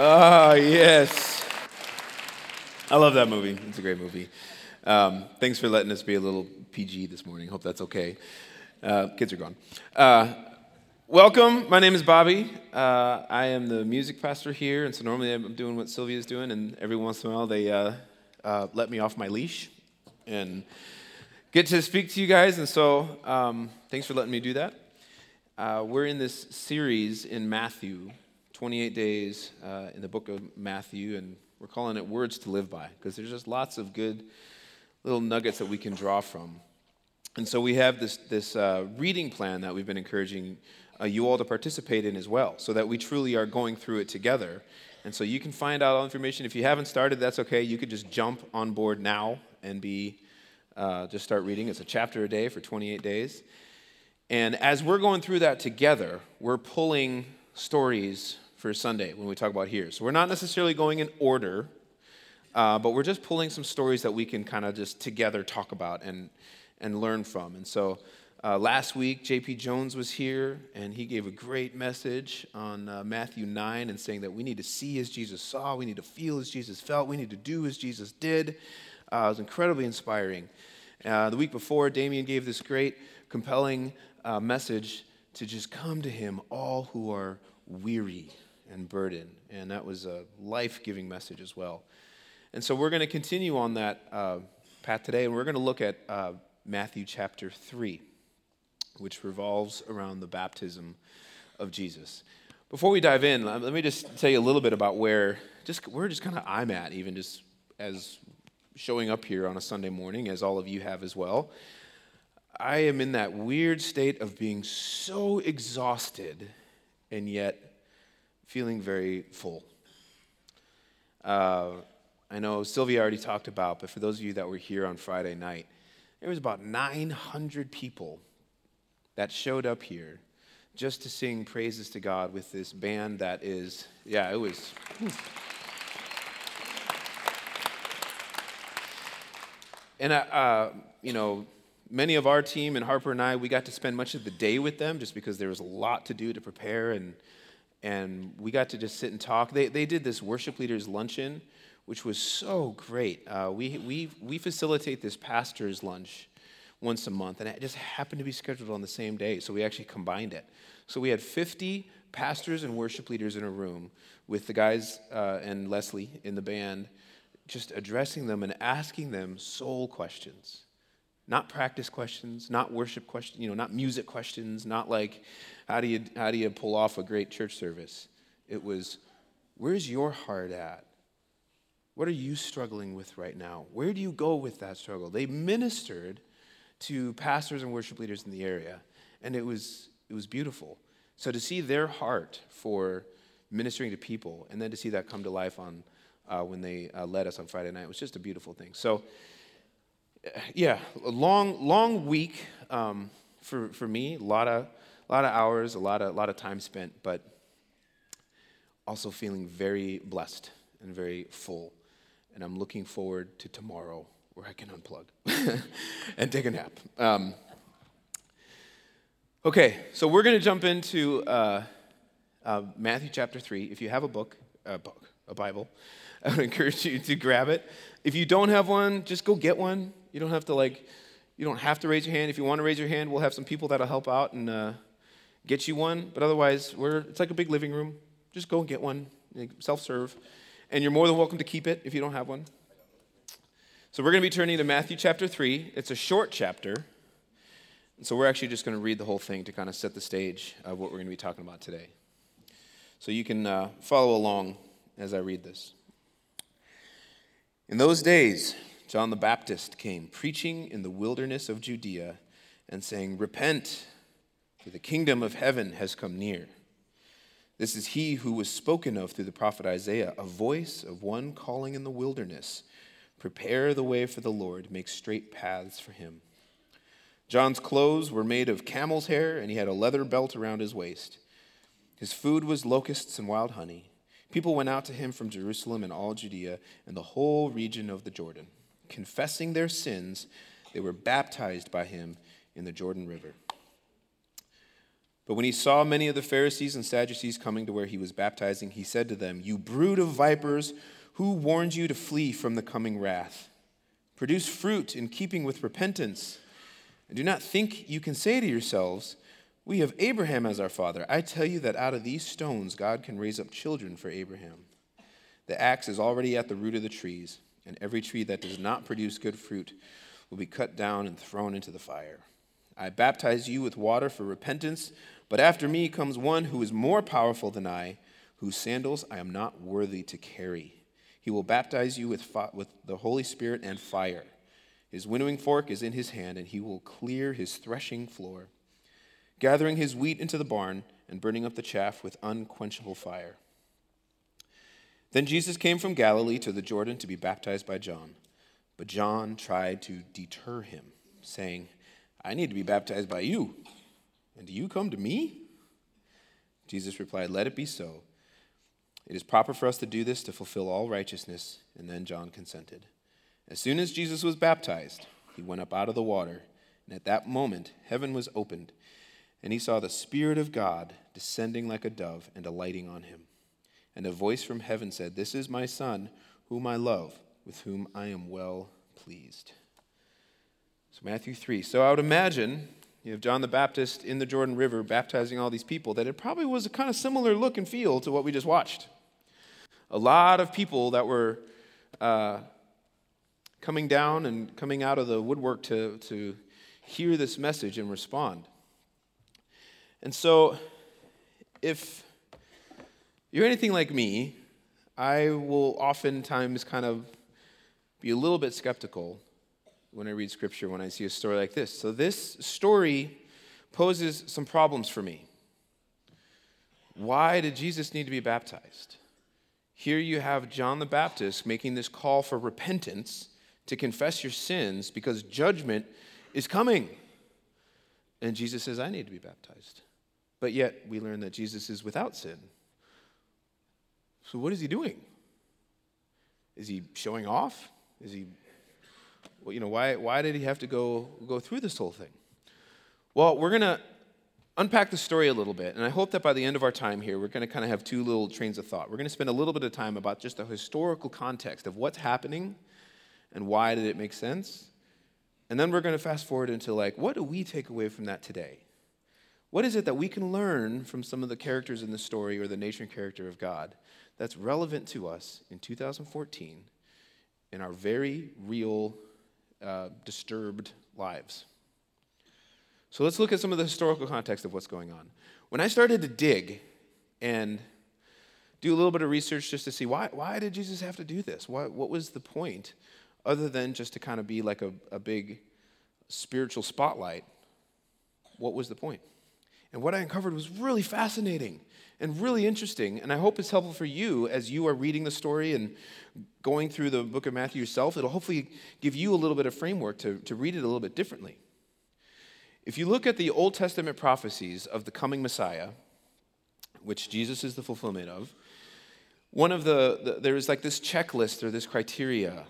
Oh, yes. I love that movie. It's a great movie. Um, thanks for letting us be a little PG this morning. Hope that's okay. Uh, kids are gone. Uh, welcome. My name is Bobby. Uh, I am the music pastor here, and so normally I'm doing what Sylvia is doing, and every once in a while they uh, uh, let me off my leash and get to speak to you guys. And so um, thanks for letting me do that. Uh, we're in this series in Matthew 28 days uh, in the book of Matthew, and we're calling it Words to Live By because there's just lots of good little nuggets that we can draw from. And so we have this, this uh, reading plan that we've been encouraging uh, you all to participate in as well, so that we truly are going through it together. And so you can find out all information. If you haven't started, that's okay. You could just jump on board now and be uh, just start reading. It's a chapter a day for 28 days. And as we're going through that together, we're pulling stories for Sunday when we talk about here. So we're not necessarily going in order, uh, but we're just pulling some stories that we can kind of just together talk about and, and learn from. And so uh, last week, JP Jones was here, and he gave a great message on uh, Matthew 9 and saying that we need to see as Jesus saw, we need to feel as Jesus felt, we need to do as Jesus did. Uh, it was incredibly inspiring. Uh, the week before, Damien gave this great, compelling uh, message to just come to him, all who are weary and burden. And that was a life giving message as well. And so we're going to continue on that uh, path today, and we're going to look at uh, Matthew chapter 3, which revolves around the baptism of Jesus. Before we dive in, let me just tell you a little bit about where just where just kind of I'm at, even just as showing up here on a Sunday morning, as all of you have as well. I am in that weird state of being so exhausted and yet feeling very full. Uh, I know Sylvia already talked about, but for those of you that were here on Friday night, there was about 900 people that showed up here just to sing praises to God with this band that is, yeah, it was. And, uh, uh, you know, many of our team and Harper and I, we got to spend much of the day with them just because there was a lot to do to prepare and and we got to just sit and talk. They, they did this worship leaders luncheon, which was so great. Uh, we, we, we facilitate this pastor's lunch once a month, and it just happened to be scheduled on the same day, so we actually combined it. So we had 50 pastors and worship leaders in a room with the guys uh, and Leslie in the band, just addressing them and asking them soul questions. Not practice questions, not worship questions, you know, not music questions, not like, how do you, how do you pull off a great church service? It was, where's your heart at? What are you struggling with right now? Where do you go with that struggle? They ministered to pastors and worship leaders in the area, and it was, it was beautiful. So to see their heart for ministering to people, and then to see that come to life on uh, when they uh, led us on Friday night was just a beautiful thing. So, yeah, a long, long week um, for, for me. A lot of a lot of hours, a lot of, a lot of time spent, but also feeling very blessed and very full. And I'm looking forward to tomorrow where I can unplug and take a nap. Um, okay, so we're going to jump into uh, uh, Matthew chapter 3. If you have a book, a book, a Bible, I would encourage you to grab it. If you don't have one, just go get one. You don't have to like, you don't have to raise your hand. If you want to raise your hand, we'll have some people that'll help out and uh, get you one, but otherwise, we're, it's like a big living room. Just go and get one, self serve. And you're more than welcome to keep it if you don't have one. So we're going to be turning to Matthew chapter 3. It's a short chapter. And so we're actually just going to read the whole thing to kind of set the stage of what we're going to be talking about today. So you can uh, follow along as I read this. In those days, John the Baptist came preaching in the wilderness of Judea and saying, Repent for the kingdom of heaven has come near. This is he who was spoken of through the prophet Isaiah, a voice of one calling in the wilderness Prepare the way for the Lord, make straight paths for him. John's clothes were made of camel's hair, and he had a leather belt around his waist. His food was locusts and wild honey. People went out to him from Jerusalem and all Judea and the whole region of the Jordan. Confessing their sins, they were baptized by him in the Jordan River. But when he saw many of the Pharisees and Sadducees coming to where he was baptizing, he said to them, You brood of vipers, who warned you to flee from the coming wrath? Produce fruit in keeping with repentance. And do not think you can say to yourselves, We have Abraham as our father. I tell you that out of these stones God can raise up children for Abraham. The axe is already at the root of the trees, and every tree that does not produce good fruit will be cut down and thrown into the fire. I baptize you with water for repentance but after me comes one who is more powerful than I, whose sandals I am not worthy to carry. He will baptize you with, with the Holy Spirit and fire. His winnowing fork is in his hand, and he will clear his threshing floor, gathering his wheat into the barn and burning up the chaff with unquenchable fire. Then Jesus came from Galilee to the Jordan to be baptized by John. But John tried to deter him, saying, I need to be baptized by you and do you come to me? Jesus replied, Let it be so. It is proper for us to do this to fulfill all righteousness. And then John consented. As soon as Jesus was baptized, he went up out of the water. And at that moment, heaven was opened, and he saw the Spirit of God descending like a dove and alighting on him. And a voice from heaven said, This is my Son, whom I love, with whom I am well pleased. So, Matthew 3. So, I would imagine you have John the Baptist in the Jordan River baptizing all these people, that it probably was a kind of similar look and feel to what we just watched. A lot of people that were uh, coming down and coming out of the woodwork to, to hear this message and respond. And so, if you're anything like me, I will oftentimes kind of be a little bit skeptical when I read scripture when I see a story like this. So, this story poses some problems for me. Why did Jesus need to be baptized? Here you have John the Baptist making this call for repentance to confess your sins because judgment is coming. And Jesus says, I need to be baptized. But yet we learn that Jesus is without sin. So, what is he doing? Is he showing off? Is he well, you know, why, why did he have to go, go through this whole thing? Well, we're going to unpack the story a little bit, and I hope that by the end of our time here, we're going to kind of have two little trains of thought. We're going to spend a little bit of time about just the historical context of what's happening and why did it make sense. And then we're going to fast forward into like, what do we take away from that today? What is it that we can learn from some of the characters in the story or the nature and character of God that's relevant to us in 2014 in our very real uh, disturbed lives. So let's look at some of the historical context of what's going on. When I started to dig and do a little bit of research just to see why, why did Jesus have to do this? Why, what was the point other than just to kind of be like a, a big spiritual spotlight? What was the point? And what I uncovered was really fascinating and really interesting. And I hope it's helpful for you as you are reading the story and going through the book of Matthew yourself. It'll hopefully give you a little bit of framework to, to read it a little bit differently. If you look at the Old Testament prophecies of the coming Messiah, which Jesus is the fulfillment of, one of the, the there is like this checklist or this criteria.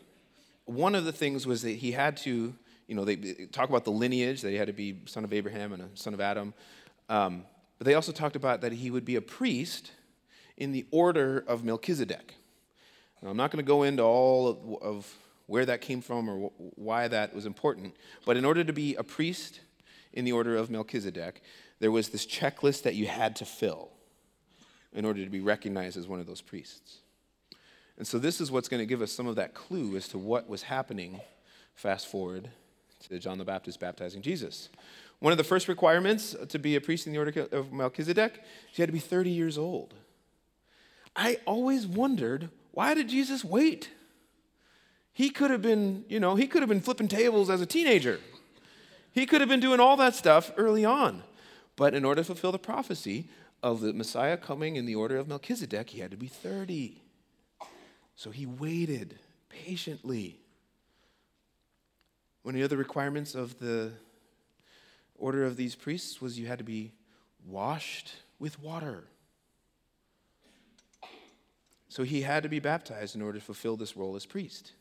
One of the things was that he had to, you know, they talk about the lineage, that he had to be son of Abraham and a son of Adam. Um, but they also talked about that he would be a priest in the order of Melchizedek. Now, I'm not going to go into all of, of where that came from or why that was important, but in order to be a priest in the order of Melchizedek, there was this checklist that you had to fill in order to be recognized as one of those priests. And so, this is what's going to give us some of that clue as to what was happening. Fast forward to John the Baptist baptizing Jesus. One of the first requirements to be a priest in the order of Melchizedek, you had to be 30 years old. I always wondered why did Jesus wait? He could have been, you know, he could have been flipping tables as a teenager. He could have been doing all that stuff early on. But in order to fulfill the prophecy of the Messiah coming in the order of Melchizedek, he had to be 30. So he waited patiently. One of the other requirements of the order of these priests was you had to be washed with water. So he had to be baptized in order to fulfill this role as priest.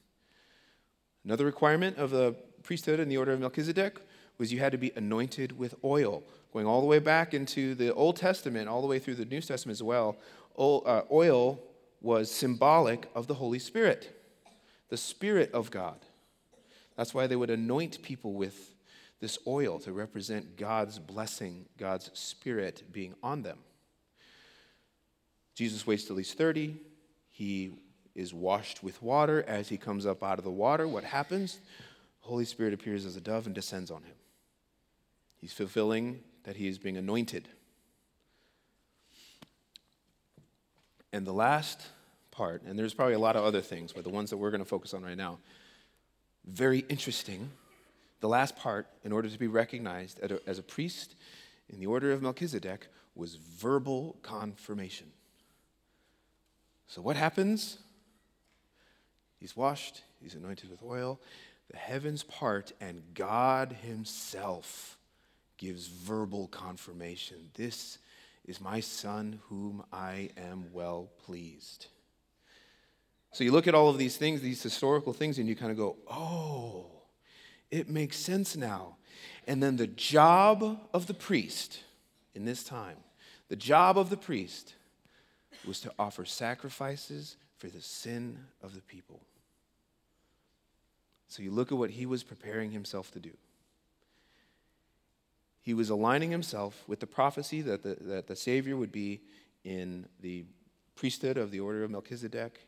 Another requirement of the priesthood in the order of Melchizedek was you had to be anointed with oil. going all the way back into the Old Testament, all the way through the New Testament as well, uh, oil was symbolic of the Holy Spirit, the Spirit of God. That's why they would anoint people with this oil to represent God's blessing, God's Spirit being on them. Jesus waits till he's 30. He is washed with water. As he comes up out of the water, what happens? Holy Spirit appears as a dove and descends on him. He's fulfilling that he is being anointed. And the last part, and there's probably a lot of other things, but the ones that we're going to focus on right now, very interesting. The last part, in order to be recognized as a priest in the order of Melchizedek, was verbal confirmation. So, what happens? He's washed, he's anointed with oil, the heavens part, and God Himself gives verbal confirmation. This is my Son, whom I am well pleased. So you look at all of these things, these historical things, and you kind of go, oh, it makes sense now. And then the job of the priest in this time, the job of the priest was to offer sacrifices for the sin of the people. So you look at what he was preparing himself to do. He was aligning himself with the prophecy that the, that the Savior would be in the priesthood of the order of Melchizedek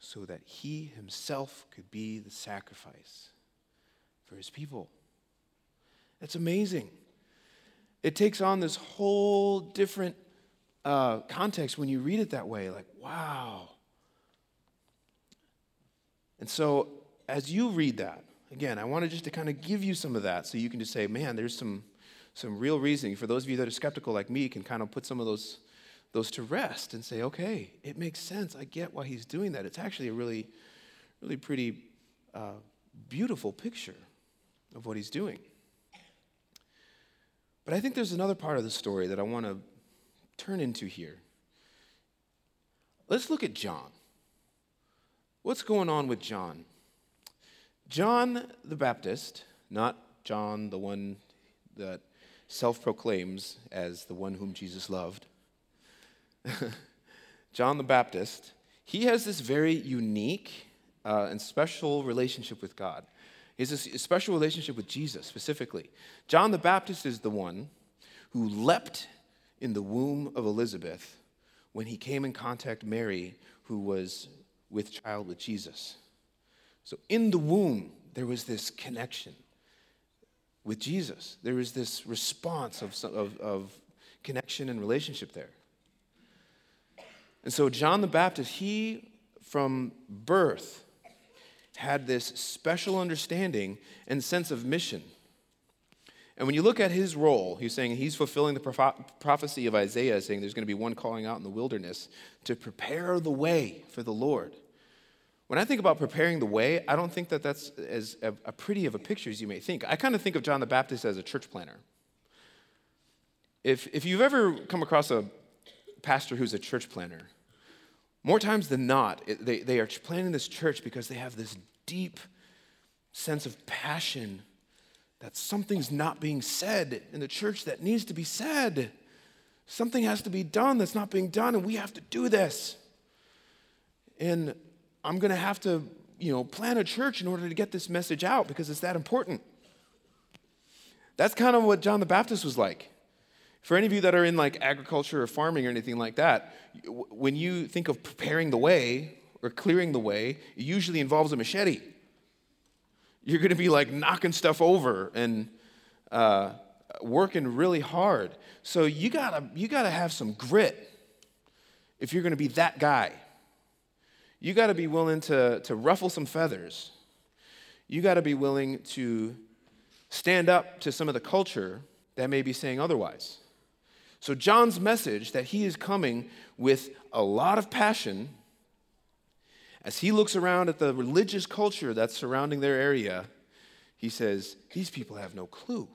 so that he himself could be the sacrifice for his people. It's amazing. It takes on this whole different uh, context when you read it that way. Like, wow. And so, as you read that, again, I wanted just to kind of give you some of that so you can just say, man, there's some, some real reasoning. For those of you that are skeptical like me, can kind of put some of those, those to rest and say, okay, it makes sense. I get why he's doing that. It's actually a really, really pretty uh, beautiful picture of what he's doing. But I think there's another part of the story that I want to turn into here. Let's look at John. What's going on with John? John the Baptist, not John, the one that self proclaims as the one whom Jesus loved, John the Baptist, he has this very unique uh, and special relationship with God. Has a special relationship with Jesus specifically. John the Baptist is the one who leapt in the womb of Elizabeth when he came in contact Mary, who was with child with Jesus. So in the womb, there was this connection with Jesus. There was this response of, of, of connection and relationship there. And so John the Baptist, he from birth had this special understanding and sense of mission. And when you look at his role, he's saying he's fulfilling the prophecy of Isaiah, saying there's going to be one calling out in the wilderness to prepare the way for the Lord. When I think about preparing the way, I don't think that that's as a, pretty of a picture as you may think. I kind of think of John the Baptist as a church planner. If, if you've ever come across a pastor who's a church planner, more times than not, they, they are planning this church because they have this deep sense of passion that something's not being said in the church that needs to be said. Something has to be done that's not being done, and we have to do this. And I'm going to have to, you know, plan a church in order to get this message out because it's that important. That's kind of what John the Baptist was like. For any of you that are in like agriculture or farming or anything like that, when you think of preparing the way or clearing the way, it usually involves a machete you're going to be like knocking stuff over and uh, working really hard. So you gotta you gotta have some grit if you're going to be that guy. You got to be willing to, to ruffle some feathers. You got to be willing to stand up to some of the culture that may be saying otherwise. So, John's message that he is coming with a lot of passion as he looks around at the religious culture that's surrounding their area, he says, These people have no clue.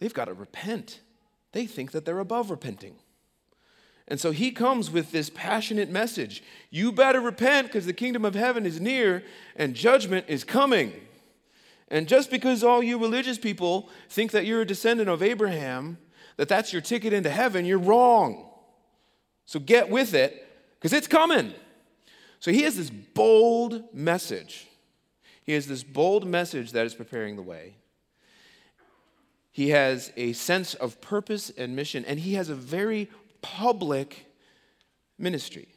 They've got to repent. They think that they're above repenting. And so he comes with this passionate message You better repent because the kingdom of heaven is near and judgment is coming. And just because all you religious people think that you're a descendant of Abraham, that that's your ticket into heaven, you're wrong. So get with it, because it's coming. So he has this bold message. He has this bold message that is preparing the way. He has a sense of purpose and mission, and he has a very public ministry.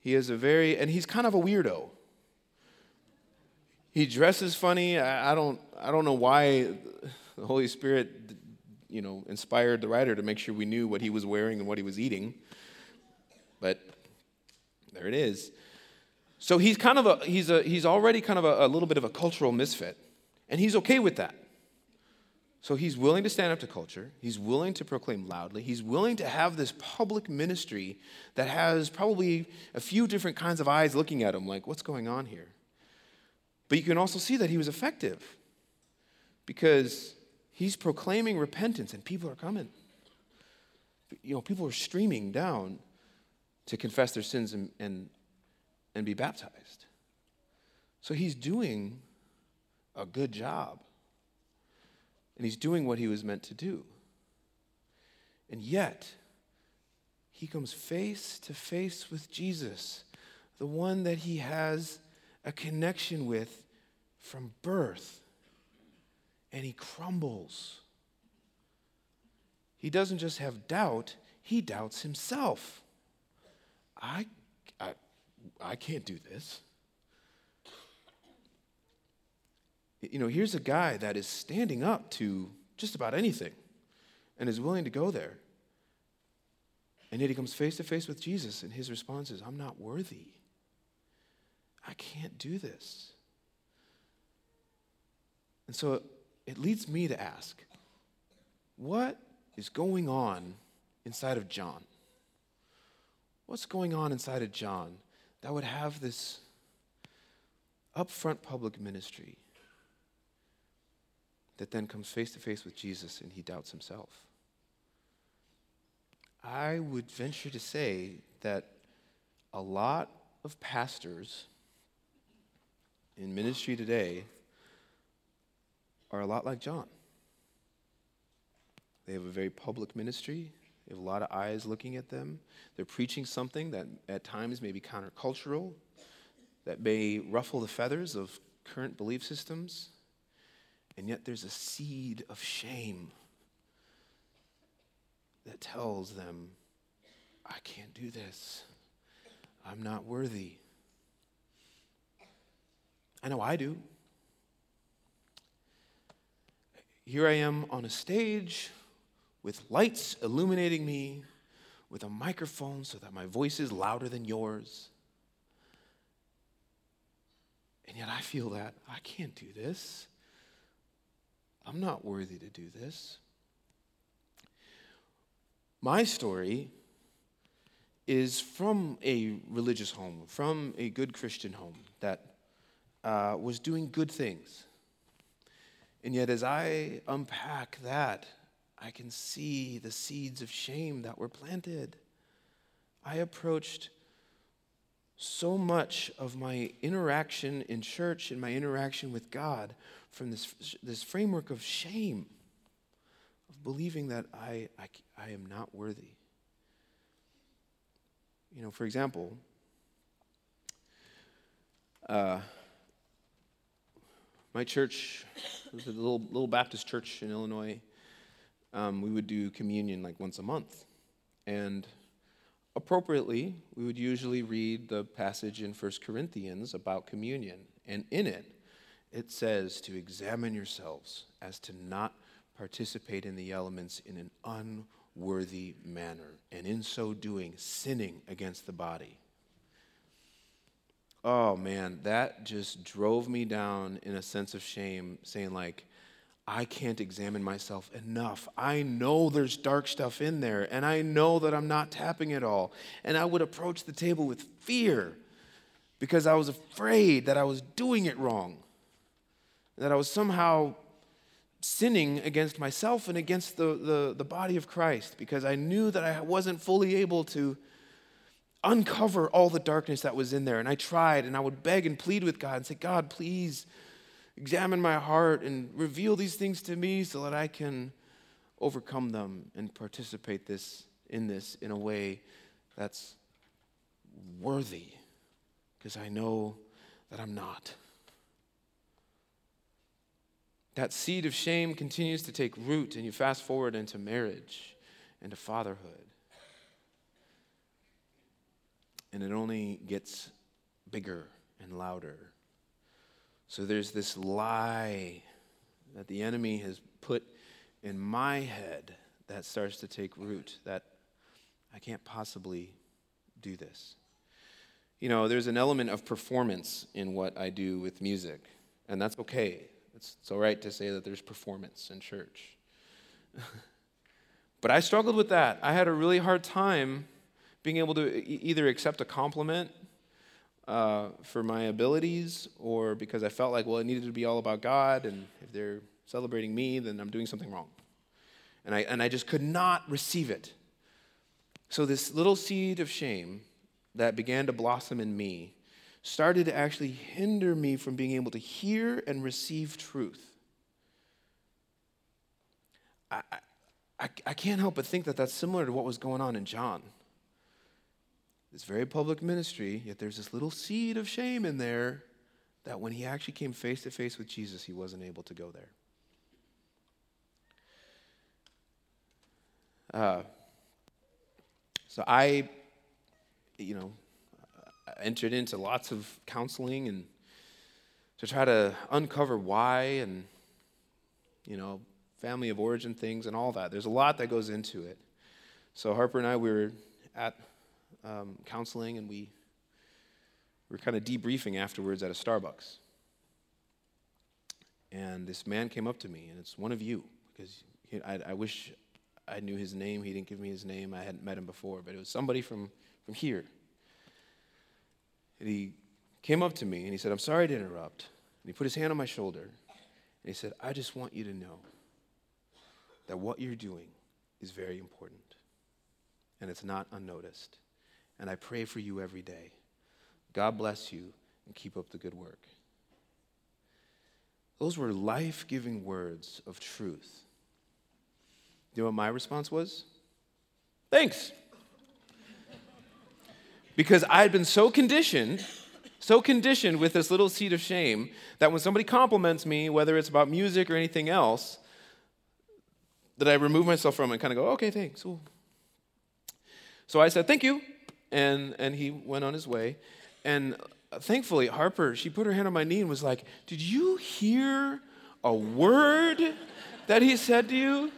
He is a very, and he's kind of a weirdo. He dresses funny. I, I don't, I don't know why the Holy Spirit, you know, inspired the writer to make sure we knew what he was wearing and what he was eating. But there it is. So he's kind of a, he's a, he's already kind of a, a little bit of a cultural misfit, and he's okay with that. So he's willing to stand up to culture. He's willing to proclaim loudly. He's willing to have this public ministry that has probably a few different kinds of eyes looking at him, like, what's going on here? But you can also see that he was effective because he's proclaiming repentance and people are coming. You know, people are streaming down to confess their sins and, and, and be baptized. So he's doing a good job. And he's doing what he was meant to do. And yet, he comes face to face with Jesus, the one that he has a connection with from birth. And he crumbles. He doesn't just have doubt, he doubts himself. I, I, I can't do this. You know, here's a guy that is standing up to just about anything and is willing to go there. And yet he comes face to face with Jesus, and his response is, I'm not worthy. I can't do this. And so it leads me to ask what is going on inside of John? What's going on inside of John that would have this upfront public ministry that then comes face to face with Jesus and he doubts himself? I would venture to say that a lot of pastors in ministry today are a lot like John. They have a very public ministry. They have a lot of eyes looking at them. They're preaching something that at times may be countercultural, that may ruffle the feathers of current belief systems. And yet there's a seed of shame that tells them, I can't do this. I'm not worthy. I know I do. Here I am on a stage with lights illuminating me, with a microphone so that my voice is louder than yours. And yet I feel that I can't do this. I'm not worthy to do this. My story is from a religious home, from a good Christian home that uh, was doing good things. And yet, as I unpack that, I can see the seeds of shame that were planted. I approached so much of my interaction in church and my interaction with God from this, this framework of shame, of believing that I, I, I am not worthy. You know, for example, uh, my church a little, little Baptist church in Illinois. Um, we would do communion like once a month. And appropriately, we would usually read the passage in 1 Corinthians about communion. And in it, it says to examine yourselves as to not participate in the elements in an unworthy manner, and in so doing, sinning against the body. Oh man, that just drove me down in a sense of shame, saying, like, I can't examine myself enough. I know there's dark stuff in there, and I know that I'm not tapping it all. And I would approach the table with fear because I was afraid that I was doing it wrong, that I was somehow sinning against myself and against the, the, the body of Christ because I knew that I wasn't fully able to uncover all the darkness that was in there. And I tried, and I would beg and plead with God and say, God, please examine my heart and reveal these things to me so that I can overcome them and participate this in this in a way that's worthy because I know that I'm not. That seed of shame continues to take root, and you fast forward into marriage, into fatherhood. And it only gets bigger and louder. So there's this lie that the enemy has put in my head that starts to take root that I can't possibly do this. You know, there's an element of performance in what I do with music, and that's okay. It's, it's all right to say that there's performance in church. but I struggled with that. I had a really hard time being able to either accept a compliment uh, for my abilities or because I felt like, well, it needed to be all about God, and if they're celebrating me, then I'm doing something wrong. And I, and I just could not receive it. So, this little seed of shame that began to blossom in me started to actually hinder me from being able to hear and receive truth. I, I, I can't help but think that that's similar to what was going on in John. This very public ministry, yet there's this little seed of shame in there that when he actually came face to face with Jesus, he wasn't able to go there. Uh, so I, you know, entered into lots of counseling and to try to uncover why and, you know, family of origin things and all that. There's a lot that goes into it. So Harper and I, we were at um, counseling and we were kind of debriefing afterwards at a Starbucks. And this man came up to me, and it's one of you, because he, I, I wish I knew his name. He didn't give me his name. I hadn't met him before, but it was somebody from, from here. And he came up to me and he said, I'm sorry to interrupt. And he put his hand on my shoulder and he said, I just want you to know that what you're doing is very important and it's not unnoticed. And I pray for you every day. God bless you and keep up the good work. Those were life giving words of truth. You know what my response was? Thanks because I had been so conditioned, so conditioned with this little seed of shame that when somebody compliments me, whether it's about music or anything else, that I remove myself from and kind of go, okay, thanks. Ooh. So I said, thank you. And, and he went on his way. And thankfully, Harper, she put her hand on my knee and was like, Did you hear a word that he said to you?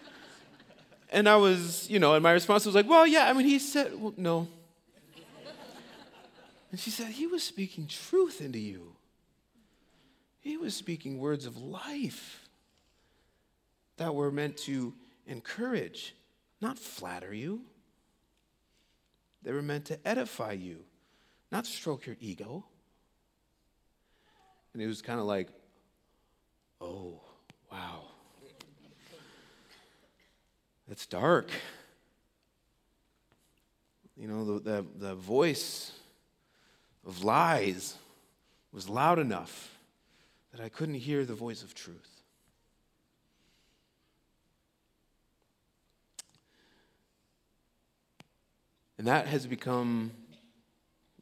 And I was, you know, and my response was like, Well, yeah, I mean, he said, well, No, and she said, He was speaking truth into you. He was speaking words of life that were meant to encourage, not flatter you. They were meant to edify you, not stroke your ego. And it was kind of like, oh, wow. That's dark. You know, the, the, the voice of lies was loud enough that I couldn't hear the voice of truth. And that has become,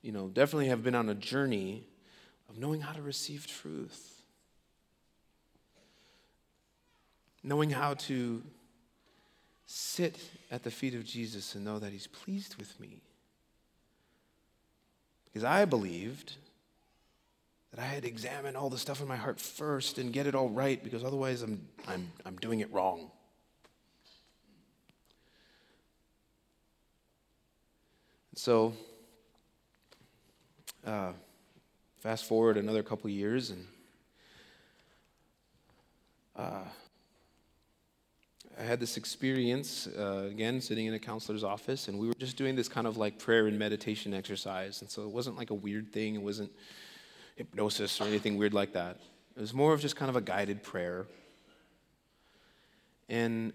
you know, definitely have been on a journey of knowing how to receive truth, knowing how to sit at the feet of Jesus and know that He's pleased with me. Because I believed that I had to examine all the stuff in my heart first and get it all right, because otherwise I'm, I'm, I'm doing it wrong. So, uh, fast forward another couple years, and uh, I had this experience, uh, again, sitting in a counselor's office, and we were just doing this kind of like prayer and meditation exercise. And so it wasn't like a weird thing, it wasn't hypnosis or anything weird like that. It was more of just kind of a guided prayer. And,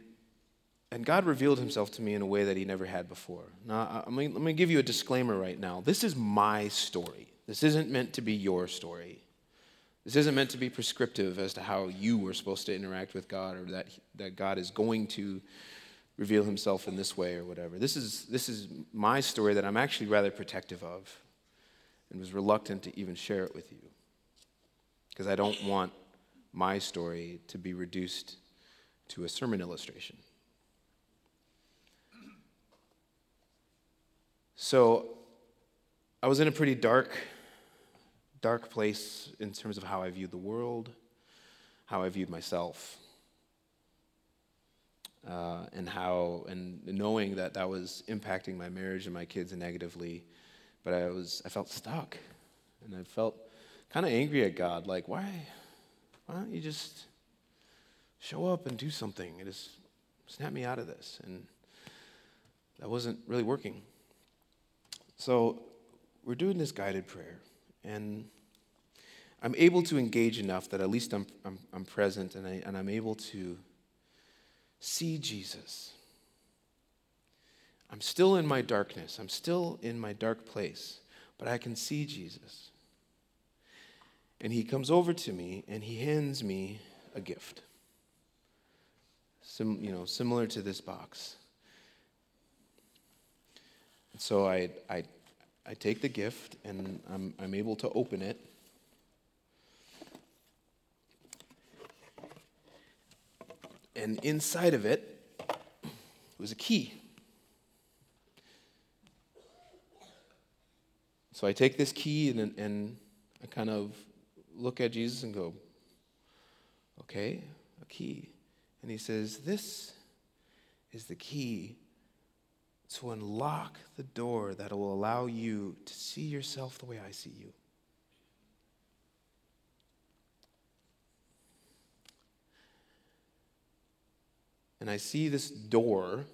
and God revealed himself to me in a way that he never had before. Now, I mean, let me give you a disclaimer right now. This is my story, this isn't meant to be your story. This isn't meant to be prescriptive as to how you were supposed to interact with God or that, that God is going to reveal himself in this way or whatever. This is, this is my story that I'm actually rather protective of and was reluctant to even share it with you because I don't want my story to be reduced to a sermon illustration. So I was in a pretty dark, dark place in terms of how I viewed the world, how I viewed myself, uh, and how, and knowing that that was impacting my marriage and my kids negatively. But I was, I felt stuck, and I felt kind of angry at God. Like, why, why don't you just show up and do something and just snap me out of this? And that wasn't really working. So we're doing this guided prayer, and I'm able to engage enough that at least I'm, I'm, I'm present and, I, and I'm able to see Jesus. I'm still in my darkness, I'm still in my dark place, but I can see Jesus. And he comes over to me and he hands me a gift. Sim, you know, similar to this box. So I, I I take the gift and I'm, I'm able to open it. And inside of it was a key. So I take this key and, and I kind of look at Jesus and go, okay, a key. And he says, This is the key to unlock the door that will allow you to see yourself the way I see you. And I see this door.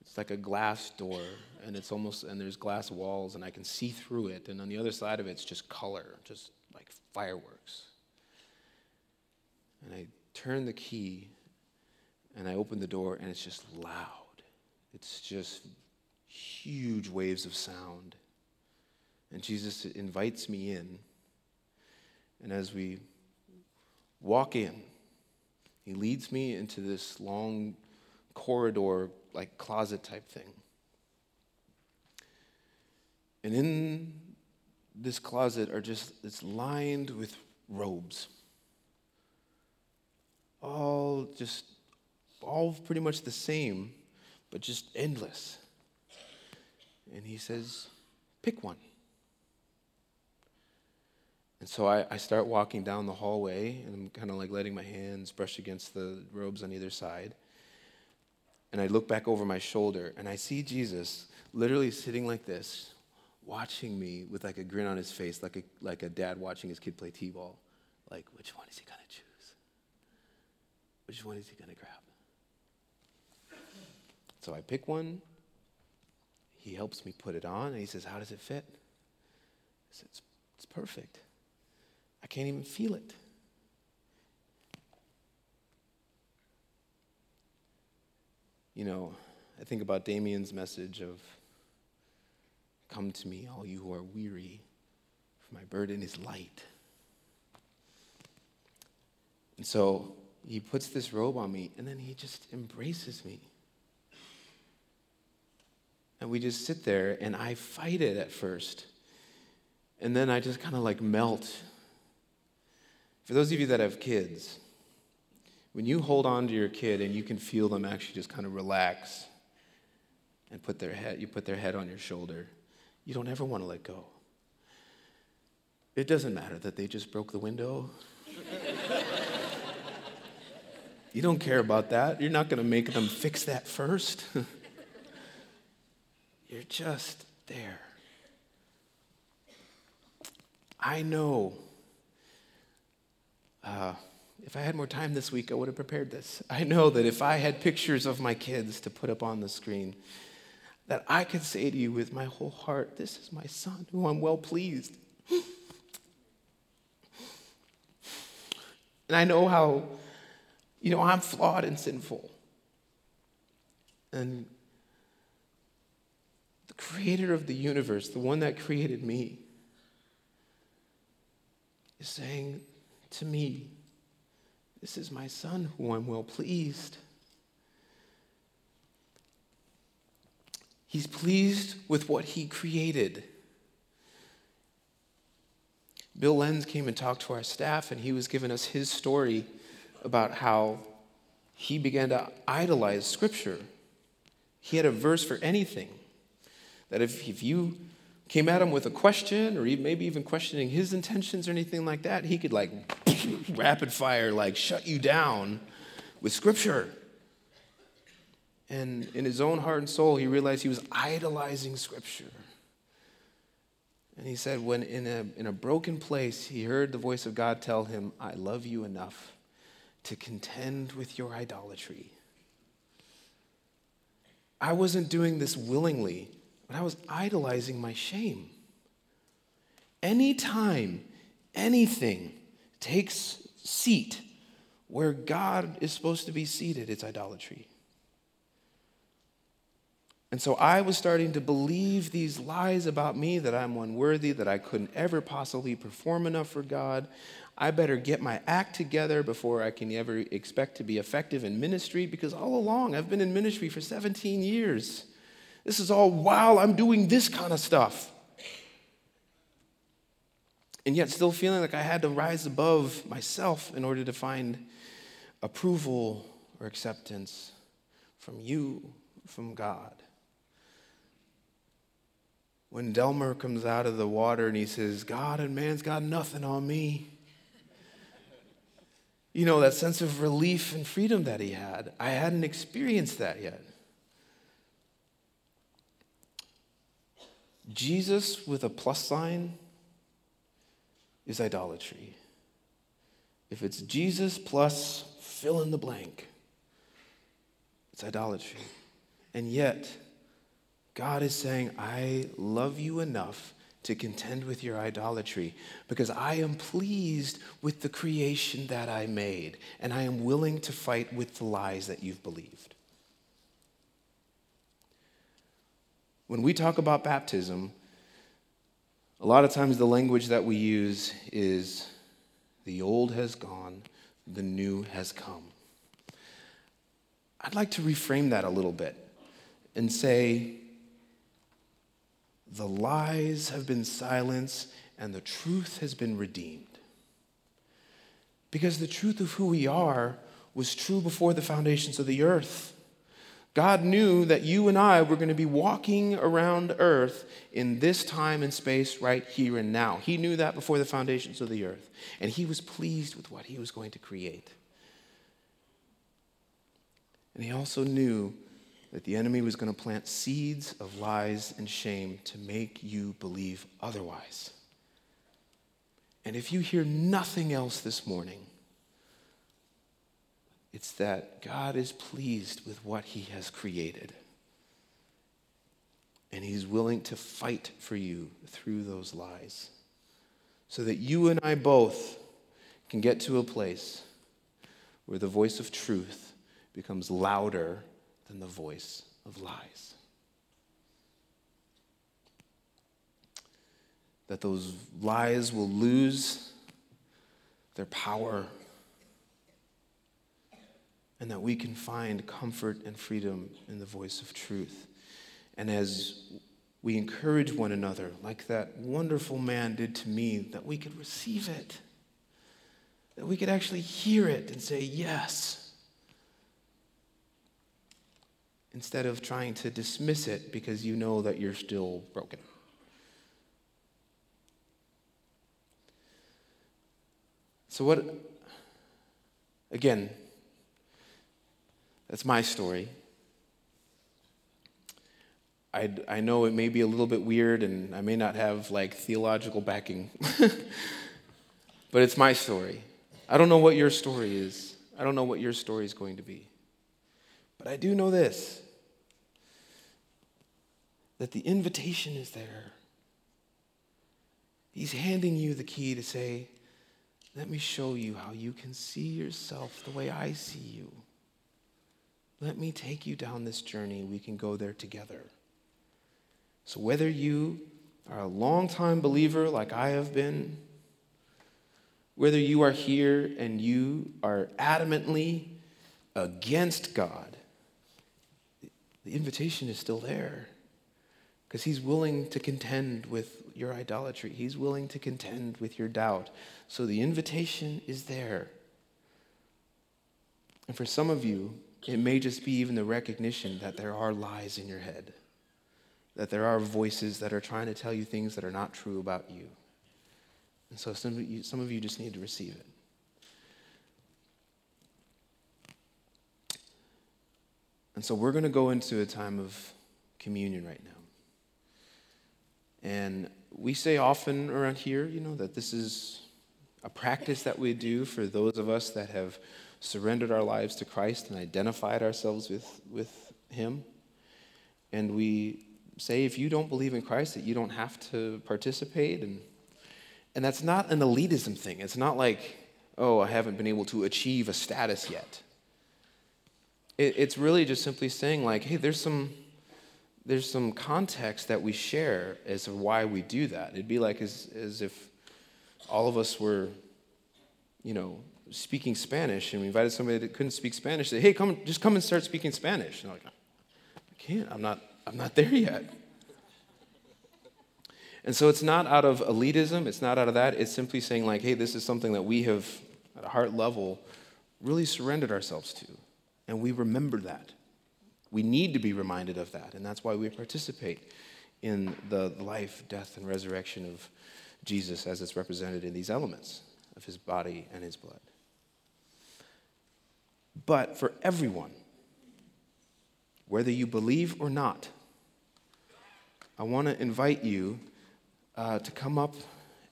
It's like a glass door, and it's almost, and there's glass walls, and I can see through it. And on the other side of it, it's just color, just like fireworks. And I turn the key, and I open the door, and it's just loud. It's just huge waves of sound. And Jesus invites me in. And as we walk in, he leads me into this long corridor, like closet type thing. And in this closet are just, it's lined with robes. All just, all pretty much the same but just endless. And he says, pick one. And so I, I start walking down the hallway, and I'm kind of like letting my hands brush against the robes on either side. And I look back over my shoulder, and I see Jesus literally sitting like this, watching me with like a grin on his face, like a, like a dad watching his kid play t ball. Like, which one is he going to choose? Which one is he going to grab? So I pick one. He helps me put it on, and he says, How does it fit? I said, It's, it's perfect. I can't even feel it. You know, I think about Damien's message of, Come to me, all you who are weary, for my burden is light. And so he puts this robe on me, and then he just embraces me. And we just sit there, and I fight it at first. And then I just kind of like melt. For those of you that have kids, when you hold on to your kid and you can feel them actually just kind of relax and put their head, you put their head on your shoulder, you don't ever want to let go. It doesn't matter that they just broke the window. you don't care about that. You're not going to make them fix that first. You're just there. I know. Uh, if I had more time this week, I would have prepared this. I know that if I had pictures of my kids to put up on the screen, that I could say to you with my whole heart, This is my son who I'm well pleased. And I know how, you know, I'm flawed and sinful. And the creator of the universe, the one that created me, is saying to me, This is my son who I'm well pleased. He's pleased with what he created. Bill Lenz came and talked to our staff, and he was giving us his story about how he began to idolize Scripture. He had a verse for anything. That if, if you came at him with a question, or maybe even questioning his intentions or anything like that, he could like rapid fire, like shut you down with Scripture. And in his own heart and soul, he realized he was idolizing Scripture. And he said, when in a, in a broken place, he heard the voice of God tell him, I love you enough to contend with your idolatry. I wasn't doing this willingly, but I was idolizing my shame. Anytime anything takes seat where God is supposed to be seated, it's idolatry. And so I was starting to believe these lies about me that I'm unworthy, that I couldn't ever possibly perform enough for God. I better get my act together before I can ever expect to be effective in ministry because all along I've been in ministry for 17 years. This is all while I'm doing this kind of stuff. And yet, still feeling like I had to rise above myself in order to find approval or acceptance from you, from God when Delmar comes out of the water and he says, God and man's got nothing on me. You know, that sense of relief and freedom that he had. I hadn't experienced that yet. Jesus with a plus sign is idolatry. If it's Jesus plus fill in the blank, it's idolatry. And yet, God is saying, I love you enough to contend with your idolatry because I am pleased with the creation that I made, and I am willing to fight with the lies that you've believed. When we talk about baptism, a lot of times the language that we use is the old has gone, the new has come. I'd like to reframe that a little bit and say, the lies have been silenced and the truth has been redeemed. Because the truth of who we are was true before the foundations of the earth. God knew that you and I were going to be walking around earth in this time and space right here and now. He knew that before the foundations of the earth. And he was pleased with what he was going to create. And he also knew that the enemy was going to plant seeds of lies and shame to make you believe otherwise. And if you hear nothing else this morning, it's that God is pleased with what he has created. And he's willing to fight for you through those lies. So that you and I both can get to a place where the voice of truth becomes louder than the voice of lies. That those lies will lose their power, and that we can find comfort and freedom in the voice of truth. And as we encourage one another, like that wonderful man did to me, that we could receive it, that we could actually hear it and say, Yes. instead of trying to dismiss it because you know that you're still broken. So, what, again, that's my story. I, I know it may be a little bit weird and I may not have like theological backing, but it's my story. I don't know what your story is. I don't know what your story is going to be. But I do know this that the invitation is there. He's handing you the key to say, Let me show you how you can see yourself the way I see you. Let me take you down this journey. We can go there together. So, whether you are a long-time believer like I have been, Whether you are here and you are adamantly against God, the invitation is still there because He's willing to contend with your idolatry, He's willing to contend with your doubt. So the invitation is there. And for some of you, it may just be even the recognition that there are lies in your head, that there are voices that are trying to tell you things that are not true about you. And so some of you, some of you just need to receive it. And so we're going to go into a time of communion right now. And we say often around here, you know, that this is a practice that we do for those of us that have surrendered our lives to Christ and identified ourselves with, with Him. And we say, if you don't believe in Christ, that you don't have to participate. And, and that's not an elitism thing. It's not like, oh, I haven't been able to achieve a status yet. It, it's really just simply saying, like, hey, there's some, there's some context that we share as to why we do that. It'd be like as, as if all of us were, you know, speaking Spanish and we invited somebody that couldn't speak Spanish, say, hey, come, just come and start speaking Spanish. And I'm like, I can't, I'm not, I'm not there yet. And so it's not out of elitism, it's not out of that, it's simply saying, like, hey, this is something that we have, at a heart level, really surrendered ourselves to. And we remember that. We need to be reminded of that. And that's why we participate in the life, death, and resurrection of Jesus as it's represented in these elements of his body and his blood. But for everyone, whether you believe or not, I want to invite you uh, to come up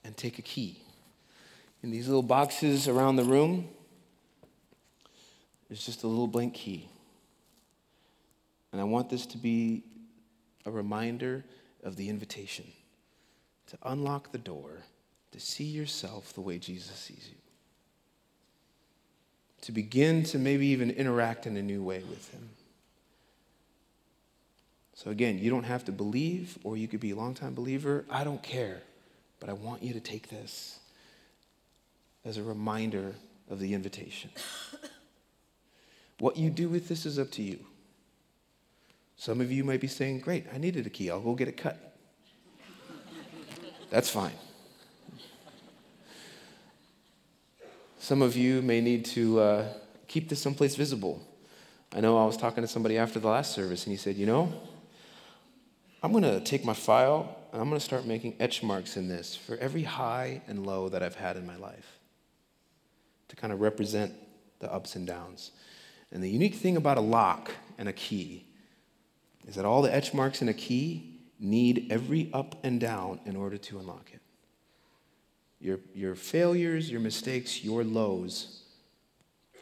and take a key. In these little boxes around the room, there's just a little blank key. And I want this to be a reminder of the invitation to unlock the door, to see yourself the way Jesus sees you, to begin to maybe even interact in a new way with Him. So, again, you don't have to believe, or you could be a longtime believer. I don't care. But I want you to take this as a reminder of the invitation. What you do with this is up to you. Some of you might be saying, Great, I needed a key. I'll go get it cut. That's fine. Some of you may need to uh, keep this someplace visible. I know I was talking to somebody after the last service, and he said, You know, I'm going to take my file and I'm going to start making etch marks in this for every high and low that I've had in my life to kind of represent the ups and downs. And the unique thing about a lock and a key is that all the etch marks in a key need every up and down in order to unlock it. Your, your failures, your mistakes, your lows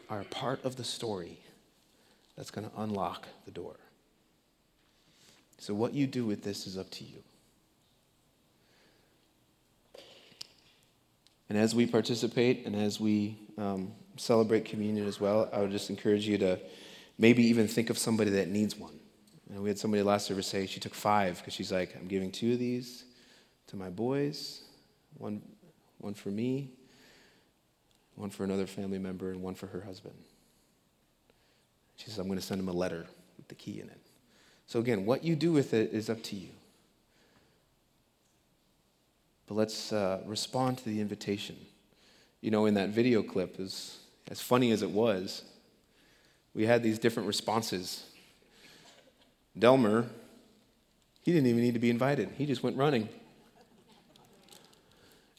are part of the story that's going to unlock the door. So, what you do with this is up to you. And as we participate and as we um, celebrate communion as well, I would just encourage you to maybe even think of somebody that needs one. And we had somebody last service say she took five because she's like, I'm giving two of these to my boys, one, one for me, one for another family member, and one for her husband. She says, I'm going to send him a letter with the key in it. So, again, what you do with it is up to you. But let's uh, respond to the invitation. You know, in that video clip, as, as funny as it was, we had these different responses. Delmar, he didn't even need to be invited, he just went running.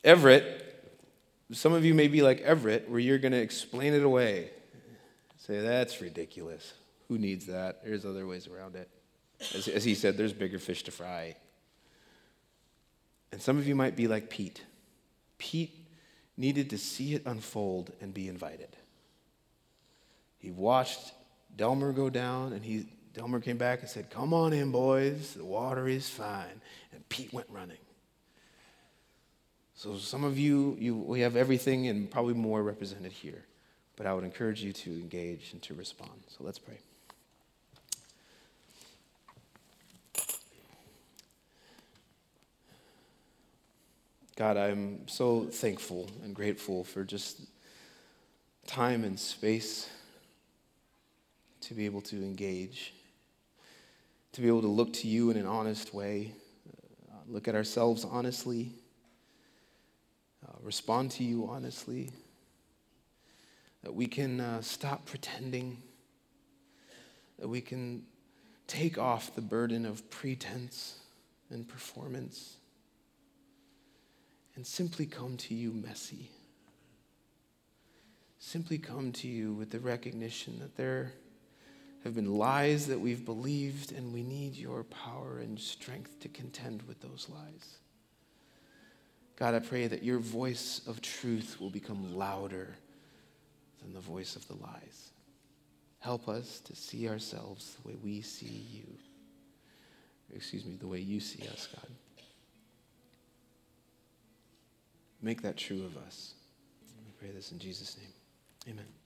Everett, some of you may be like Everett, where you're going to explain it away. Say, that's ridiculous. Who needs that? There's other ways around it. As, as he said, there's bigger fish to fry. And some of you might be like Pete. Pete needed to see it unfold and be invited. He watched Delmar go down, and he, Delmar came back and said, Come on in, boys. The water is fine. And Pete went running. So some of you, you we have everything and probably more represented here. But I would encourage you to engage and to respond. So let's pray. God, I'm so thankful and grateful for just time and space to be able to engage, to be able to look to you in an honest way, uh, look at ourselves honestly, respond to you honestly, that we can uh, stop pretending, that we can take off the burden of pretense and performance and simply come to you messy. Simply come to you with the recognition that there have been lies that we've believed, and we need your power and strength to contend with those lies. God, I pray that your voice of truth will become louder than the voice of the lies. Help us to see ourselves the way we see you. Excuse me, the way you see us, God. Make that true of us. We pray this in Jesus' name. Amen.